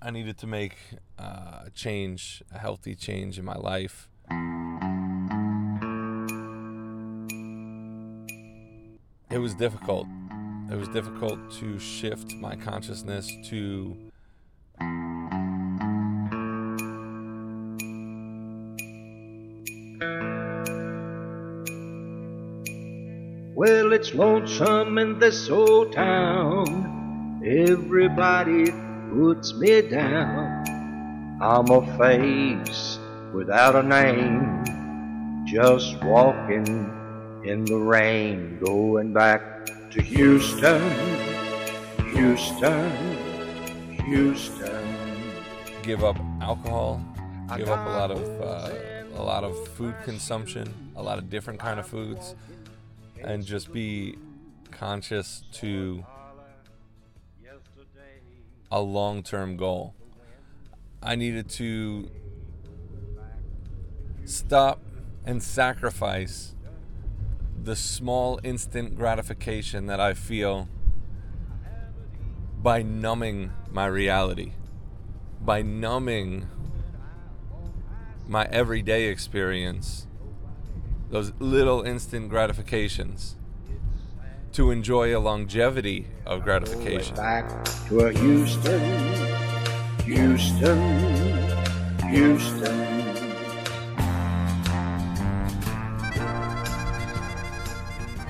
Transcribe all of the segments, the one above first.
I needed to make uh, a change, a healthy change in my life. It was difficult. It was difficult to shift my consciousness to Well, it's lonesome in this old town. Everybody puts me down. I'm a face without a name, just walking in the rain, going back to Houston, Houston, Houston. give up alcohol, give up a lot of uh, a lot of food consumption, a lot of different kind of foods, and just be conscious to a long-term goal. I needed to stop and sacrifice the small instant gratification that I feel by numbing my reality, by numbing my everyday experience, those little instant gratifications, to enjoy a longevity of gratification. Back to Houston, Houston, Houston.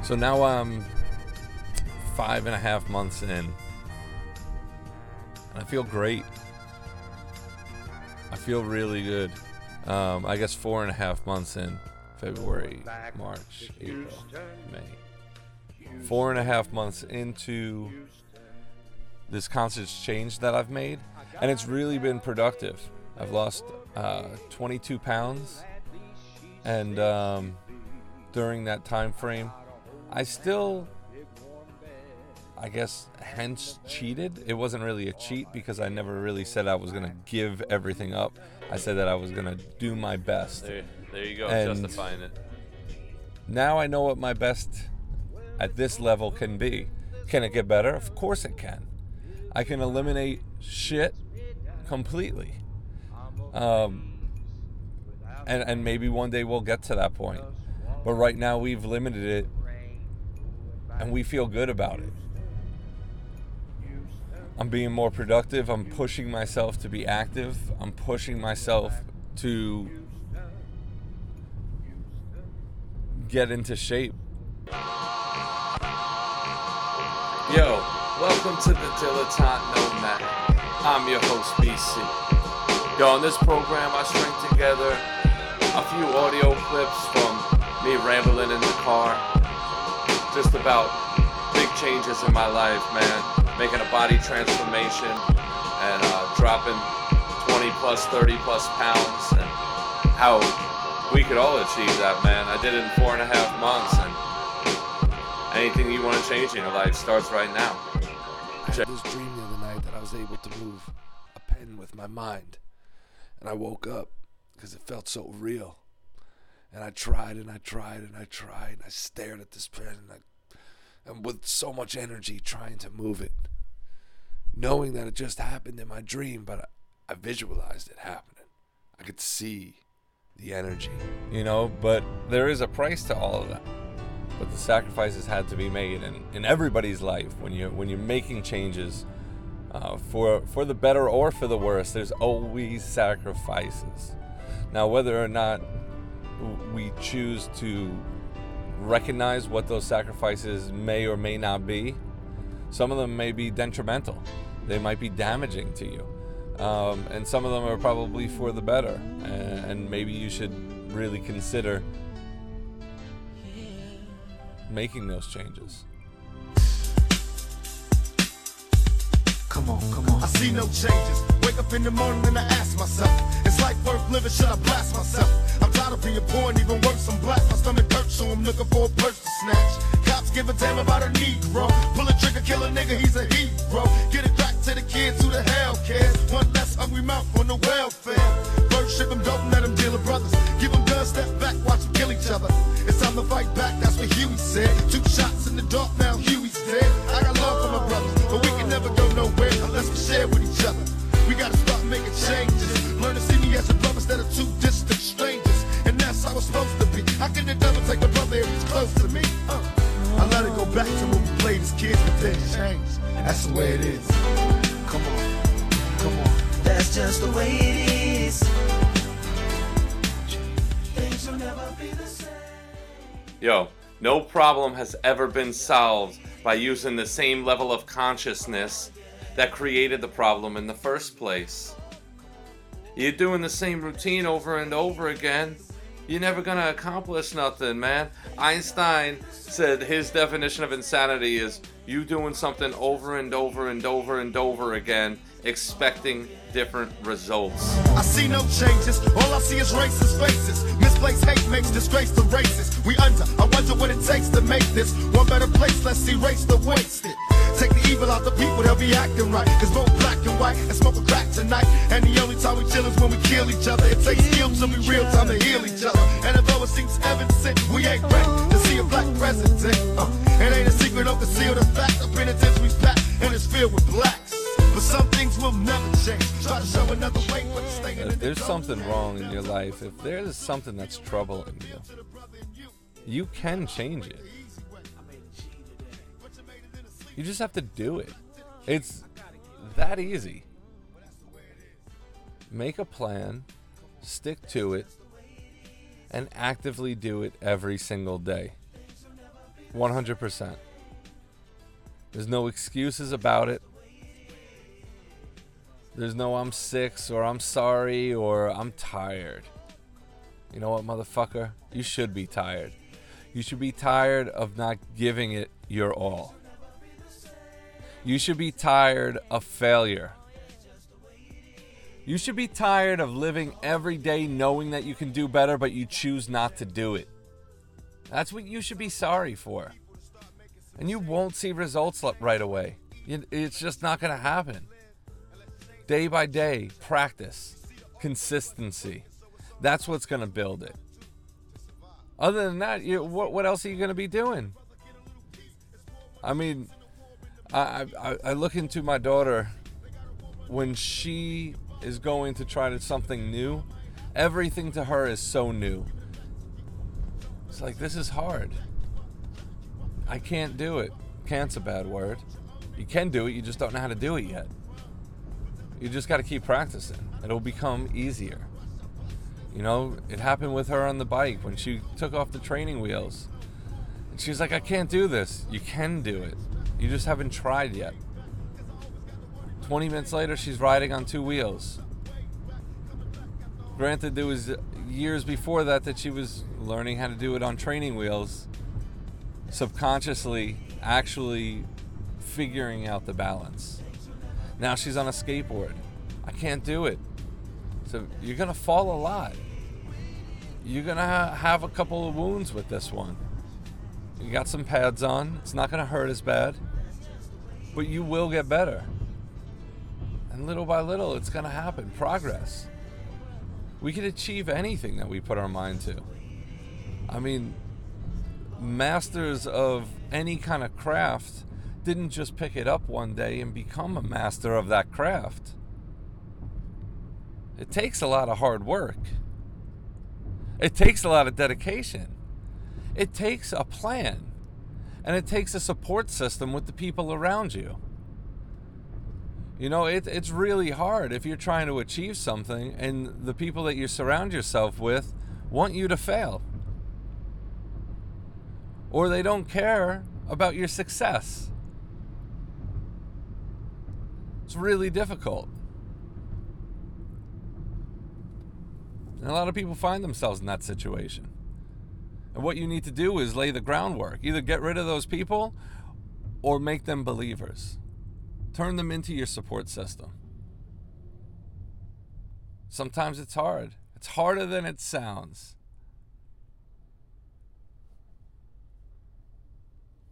So now I'm five and a half months in. And I feel great. I feel really good. Um, I guess four and a half months in February, March, April, May. Four and a half months into this conscious change that I've made. And it's really been productive. I've lost uh, 22 pounds. And um, during that time frame, I still, I guess, hence cheated. It wasn't really a cheat because I never really said I was going to give everything up. I said that I was going to do my best. There, there you go, And- justifying it. Now I know what my best at this level can be. Can it get better? Of course it can. I can eliminate shit completely. Um, and, and maybe one day we'll get to that point. But right now we've limited it and we feel good about it. I'm being more productive. I'm pushing myself to be active. I'm pushing myself to get into shape. Yo, welcome to the Dilettante Nomad. I'm your host, BC. Yo, on this program, I string together a few audio clips from me rambling in the car, just about big changes in my life, man. Making a body transformation and uh, dropping 20 plus, 30 plus pounds, and how we could all achieve that, man. I did it in four and a half months, and anything you want to change in your life starts right now. I had this dream the other night that I was able to move a pen with my mind. And I woke up because it felt so real. And I tried and I tried and I tried. And I stared at this pen and, I, and with so much energy trying to move it. Knowing that it just happened in my dream, but I, I visualized it happening. I could see the energy. you know but there is a price to all of that but the sacrifices had to be made in, in everybody's life. When you when you're making changes uh, for for the better or for the worse there's always sacrifices. Now whether or not we choose to recognize what those sacrifices may or may not be some of them may be detrimental. They might be damaging to you. Um, and some of them are probably for the better. And, and maybe you should really consider making those changes Come on, come on. I see no changes. Wake up in the morning and I ask myself, is life worth living? Should I blast myself? I'm tired of being poor and even worse, I'm black. My stomach hurts, so I'm looking for a purse to snatch. Cops give a damn about a Negro. Pull a trigger, kill a nigga, he's a hero. Yo, no problem has ever been solved by using the same level of consciousness that created the problem in the first place. You're doing the same routine over and over again. You're never gonna accomplish nothing, man. Einstein said his definition of insanity is you doing something over and over and over and over again, expecting different results. I see no changes. All I see is racist faces. Misplaced hate makes disgrace to races. We under. I wonder what it takes to make this one better place. Let's erase the wasted. Take the evil out the people, they'll be acting right. Cause both black and white and smoke a crack tonight. And the only time we chill is when we kill each other. It takes skill to be real time to heal each other. And although it seems evident, we ain't ready to see a black president. Uh, it ain't a secret, don't conceal the fact. The something wrong in your life, if there's something that's troubling you, you can change it. You just have to do it. It's that easy. Make a plan, stick to it, and actively do it every single day. 100%. There's no excuses about it. There's no I'm sick or I'm sorry or I'm tired. You know what, motherfucker? You should be tired. You should be tired of not giving it your all. You should be tired of failure. You should be tired of living every day knowing that you can do better, but you choose not to do it. That's what you should be sorry for. And you won't see results right away. It's just not going to happen day by day, practice, consistency. That's what's going to build it. Other than that, you, what, what else are you going to be doing? I mean, I, I, I look into my daughter when she is going to try to something new. Everything to her is so new. It's like this is hard. I can't do it. Can't's a bad word. You can do it, you just don't know how to do it yet. You just got to keep practicing. It'll become easier. You know, it happened with her on the bike when she took off the training wheels. And she's like, I can't do this. You can do it. You just haven't tried yet. 20 minutes later, she's riding on two wheels. Granted, there was years before that that she was learning how to do it on training wheels, subconsciously, actually figuring out the balance. Now she's on a skateboard. I can't do it. So you're gonna fall a lot. You're gonna ha- have a couple of wounds with this one. You got some pads on. It's not gonna hurt as bad, but you will get better. And little by little, it's gonna happen. Progress. We can achieve anything that we put our mind to. I mean, masters of any kind of craft didn't just pick it up one day and become a master of that craft. It takes a lot of hard work. It takes a lot of dedication. It takes a plan. And it takes a support system with the people around you. You know, it, it's really hard if you're trying to achieve something and the people that you surround yourself with want you to fail. Or they don't care about your success. It's really difficult. And a lot of people find themselves in that situation. And what you need to do is lay the groundwork. Either get rid of those people or make them believers. Turn them into your support system. Sometimes it's hard. It's harder than it sounds.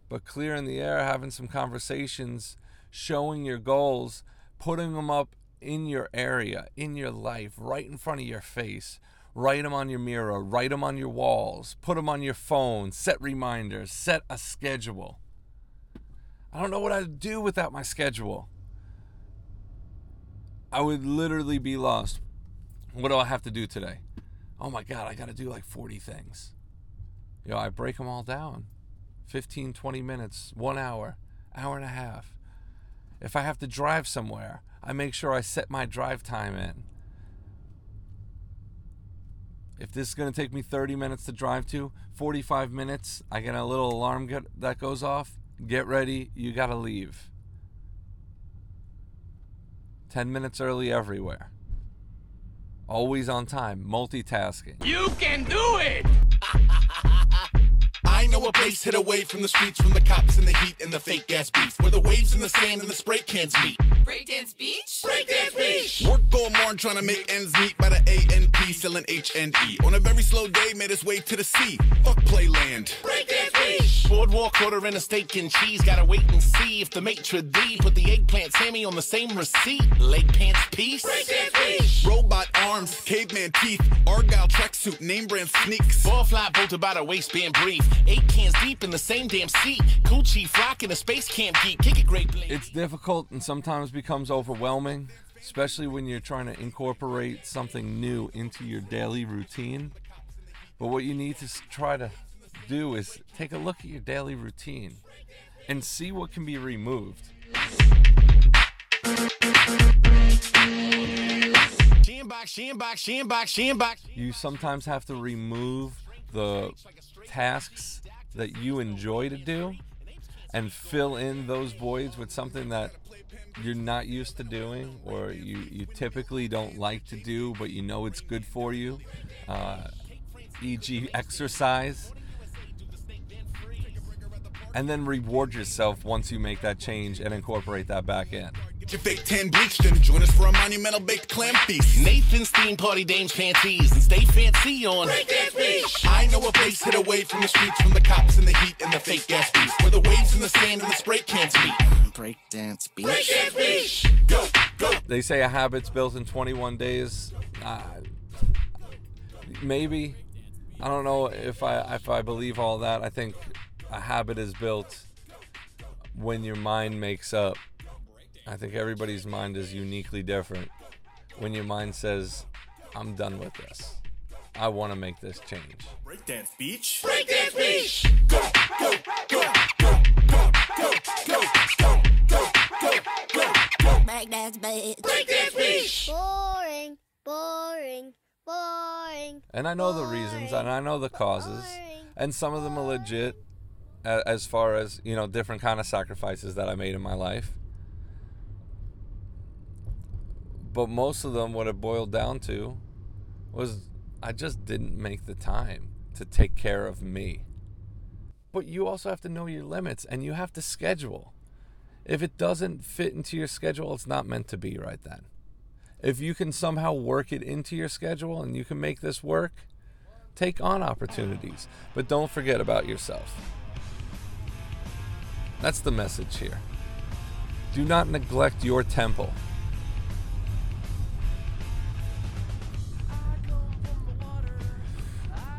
But clearing the air, having some conversations, showing your goals, putting them up in your area, in your life, right in front of your face. Write them on your mirror, write them on your walls, put them on your phone, set reminders, set a schedule. I don't know what I'd do without my schedule. I would literally be lost. What do I have to do today? Oh my God, I got to do like 40 things. You know, I break them all down 15, 20 minutes, one hour, hour and a half. If I have to drive somewhere, I make sure I set my drive time in. If this is going to take me 30 minutes to drive to, 45 minutes, I get a little alarm get, that goes off. Get ready, you got to leave. 10 minutes early everywhere. Always on time, multitasking. You can do it! I know a place hid away from the streets, from the cops and the heat and the fake gas beats, where the waves and the sand and the spray cans meet. Breakdance Beach? Breakdance Beach! Work all morning trying to make ends meet by the A&P selling H&E. On a very slow day, made his way to the sea. Fuck playland. Boardwalk order and a steak and cheese. Gotta wait and see if the maitre d' put the eggplant Sammy on the same receipt. Leg pants piece. Breakdance Robot arms, caveman teeth, Argyle tracksuit, name brand sneaks. Ball fly bolted by the waistband brief. Eight cans deep in the same damn seat. Coochie flock in a space camp geek. Kick it great blade. It's difficult and sometimes becomes overwhelming, especially when you're trying to incorporate something new into your daily routine. But what you need to try to do is take a look at your daily routine and see what can be removed. You sometimes have to remove the tasks that you enjoy to do and fill in those voids with something that you're not used to doing or you, you typically don't like to do but you know it's good for you uh, e.g exercise and then reward yourself once you make that change and incorporate that back in Get your fake tan bleached and join us for a monumental baked clam feast. Nathan's theme party dames panties and stay fancy on. Breakdance Beach! I know a place hid away from the streets, from the cops and the heat and the fake gas beats, where the waves and the sand and the spray cans meet. Breakdance beach. Breakdance Beach! Go, go! they say a habit's built in 21 days. Uh, maybe. I don't know if I if I believe all that. I think a habit is built when your mind makes up. I think everybody's mind is uniquely different. When your mind says, "I'm done with this. I want to make this change." Breakdance Beach! Breakdance Beach! Go, go, go, go, go, go, go, go, go, go, go, go! Breakdance bitch. Breakdance Beach! Boring, boring, boring. And I know the reasons and I know the causes. Boring. and some of them are legit a- as far as you know different kind of sacrifices that i made in my life. But most of them what it boiled down to was i just didn't make the time to take care of me. But you also have to know your limits and you have to schedule. If it doesn't fit into your schedule it's not meant to be right then. If you can somehow work it into your schedule and you can make this work Take on opportunities, but don't forget about yourself. That's the message here. Do not neglect your temple.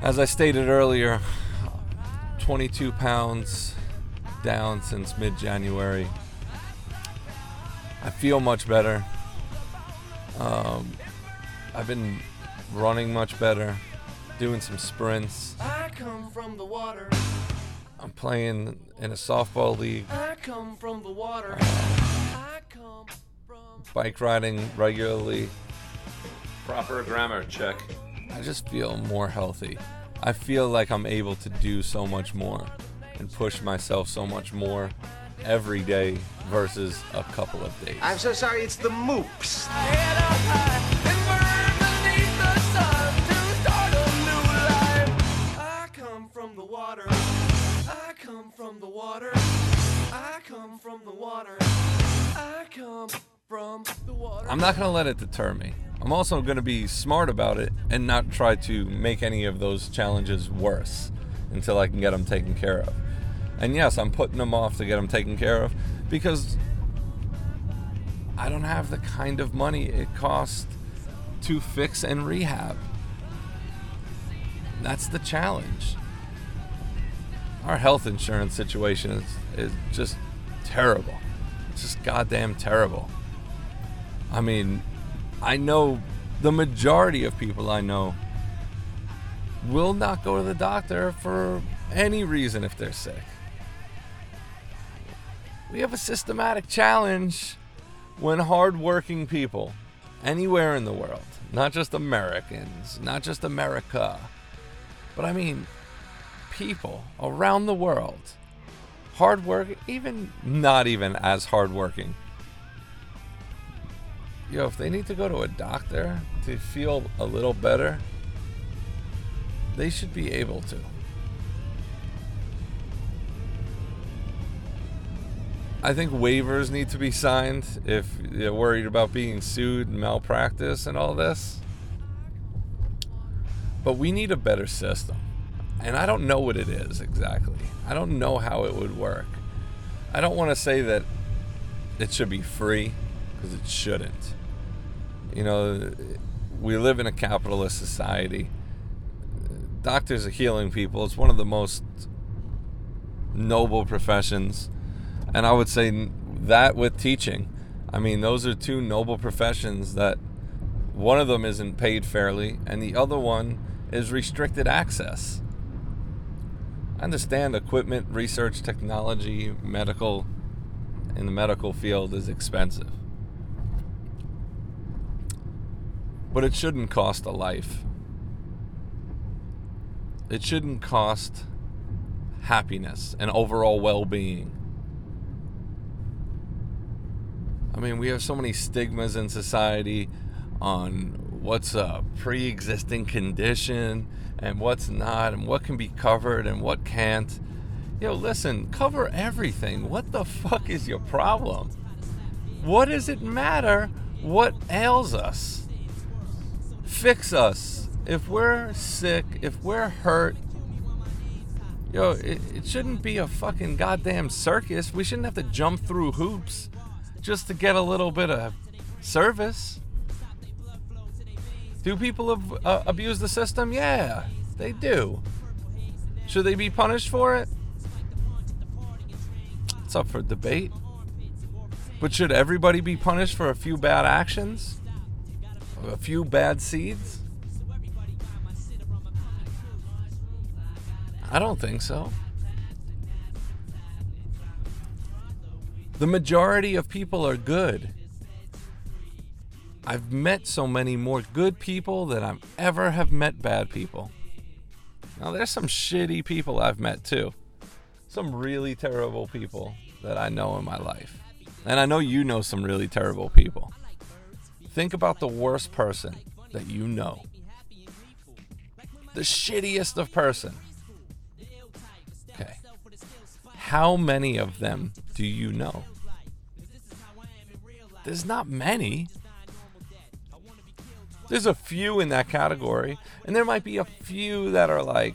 As I stated earlier, 22 pounds down since mid January. I feel much better. Um, I've been running much better, doing some sprints. I'm playing in a softball league, I come from the water. I come from. bike riding regularly. Proper grammar check. I just feel more healthy. I feel like I'm able to do so much more and push myself so much more every day versus a couple of days. I'm so sorry, it's the moops. Head up high and burn beneath the sun to start a new life. I come from the water. I come from the water. I come from the water. I come from the water. I'm not going to let it deter me. I'm also going to be smart about it and not try to make any of those challenges worse until I can get them taken care of. And yes, I'm putting them off to get them taken care of because I don't have the kind of money it costs to fix and rehab. That's the challenge. Our health insurance situation is, is just terrible. It's just goddamn terrible. I mean, I know the majority of people I know will not go to the doctor for any reason if they're sick. We have a systematic challenge when hardworking people anywhere in the world, not just Americans, not just America, but I mean people around the world, hardworking, even not even as hardworking. Yo, if they need to go to a doctor to feel a little better, they should be able to. I think waivers need to be signed if you're worried about being sued and malpractice and all this. But we need a better system. And I don't know what it is exactly. I don't know how it would work. I don't want to say that it should be free because it shouldn't. You know, we live in a capitalist society. Doctors are healing people. It's one of the most noble professions and I would say that with teaching. I mean, those are two noble professions that one of them isn't paid fairly, and the other one is restricted access. I understand equipment, research, technology, medical, in the medical field is expensive. But it shouldn't cost a life. It shouldn't cost happiness and overall well being. I mean, we have so many stigmas in society on what's a pre existing condition and what's not, and what can be covered and what can't. Yo, listen, cover everything. What the fuck is your problem? What does it matter what ails us? Fix us. If we're sick, if we're hurt, yo, it, it shouldn't be a fucking goddamn circus. We shouldn't have to jump through hoops just to get a little bit of service. Do people ab- uh, abuse the system? Yeah, they do. Should they be punished for it? It's up for debate. But should everybody be punished for a few bad actions? A few bad seeds? I don't think so. The majority of people are good. I've met so many more good people than I've ever have met bad people. Now there's some shitty people I've met too. Some really terrible people that I know in my life. And I know you know some really terrible people. Think about the worst person that you know. The shittiest of person. Okay. How many of them do you know? There's not many. There's a few in that category, and there might be a few that are like,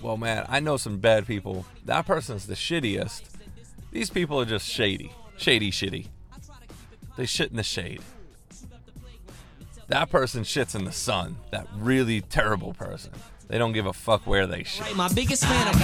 well, man, I know some bad people. That person's the shittiest. These people are just shady. Shady, shitty. They shit in the shade. That person shits in the sun. That really terrible person. They don't give a fuck where they shit. My biggest fan of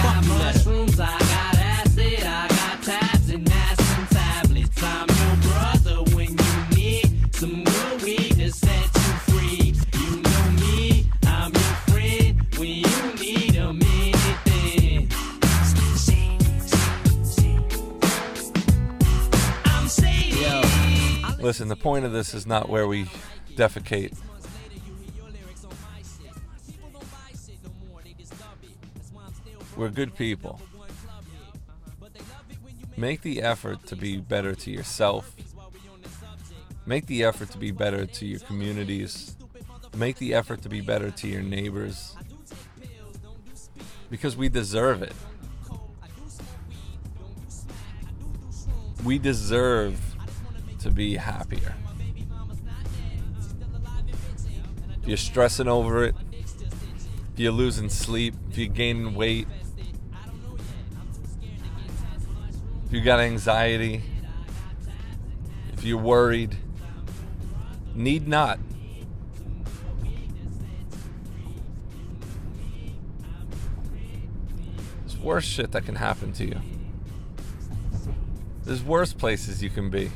Listen, the point of this is not where we defecate. We're good people. Make the effort to be better to yourself. Make the effort to be better to your communities. Make the effort to be better to your neighbors. Because we deserve it. We deserve to be happier. If you're stressing over it, if you're losing sleep, if you're gaining weight, if you got anxiety, if you're worried, need not. There's worse shit that can happen to you. There's worse places you can be.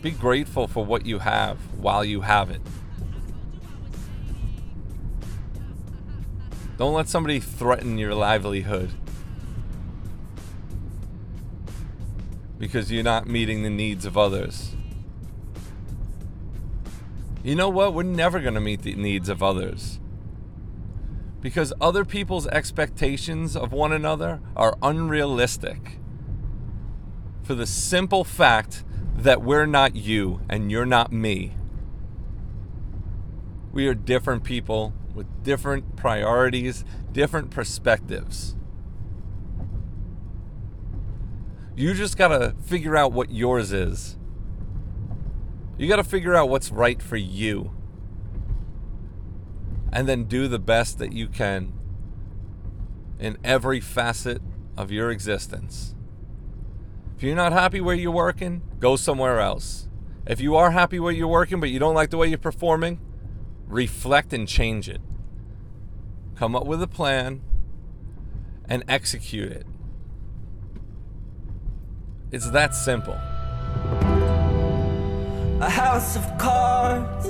Be grateful for what you have while you have it. Don't let somebody threaten your livelihood because you're not meeting the needs of others. You know what? We're never going to meet the needs of others. Because other people's expectations of one another are unrealistic. For the simple fact that we're not you and you're not me. We are different people with different priorities, different perspectives. You just got to figure out what yours is. You got to figure out what's right for you. And then do the best that you can in every facet of your existence. If you're not happy where you're working, go somewhere else. If you are happy where you're working but you don't like the way you're performing, reflect and change it. Come up with a plan and execute it. It's that simple. A house of cards,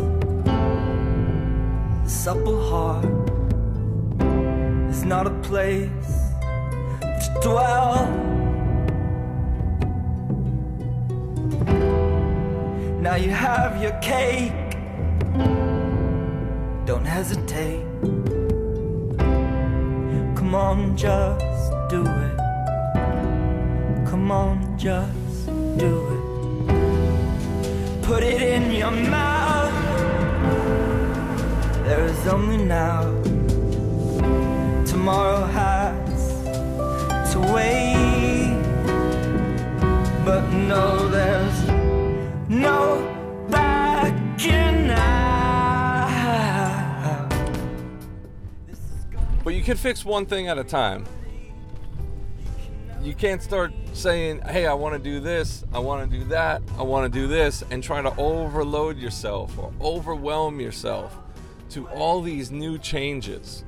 a supple heart is not a place to dwell. Now you have your cake, don't hesitate. Come on, just do it. Come on, just do it. Put it in your mouth. There is only now. Tomorrow has can fix one thing at a time. You can't start saying, hey, I want to do this, I want to do that, I want to do this, and try to overload yourself or overwhelm yourself to all these new changes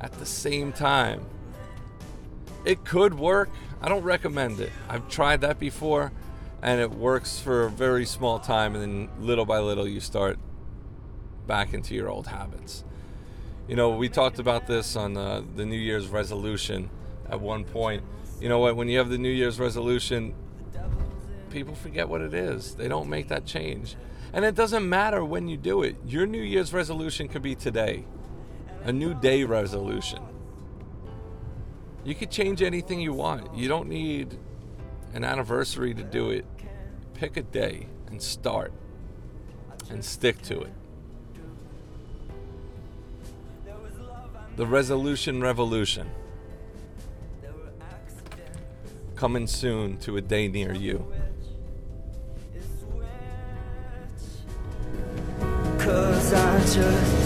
at the same time. It could work. I don't recommend it. I've tried that before and it works for a very small time, and then little by little you start back into your old habits. You know, we talked about this on uh, the New Year's resolution at one point. You know what? When you have the New Year's resolution, people forget what it is. They don't make that change. And it doesn't matter when you do it. Your New Year's resolution could be today, a new day resolution. You could change anything you want. You don't need an anniversary to do it. Pick a day and start and stick to it. The Resolution Revolution. Coming soon to a day near you. Cause I just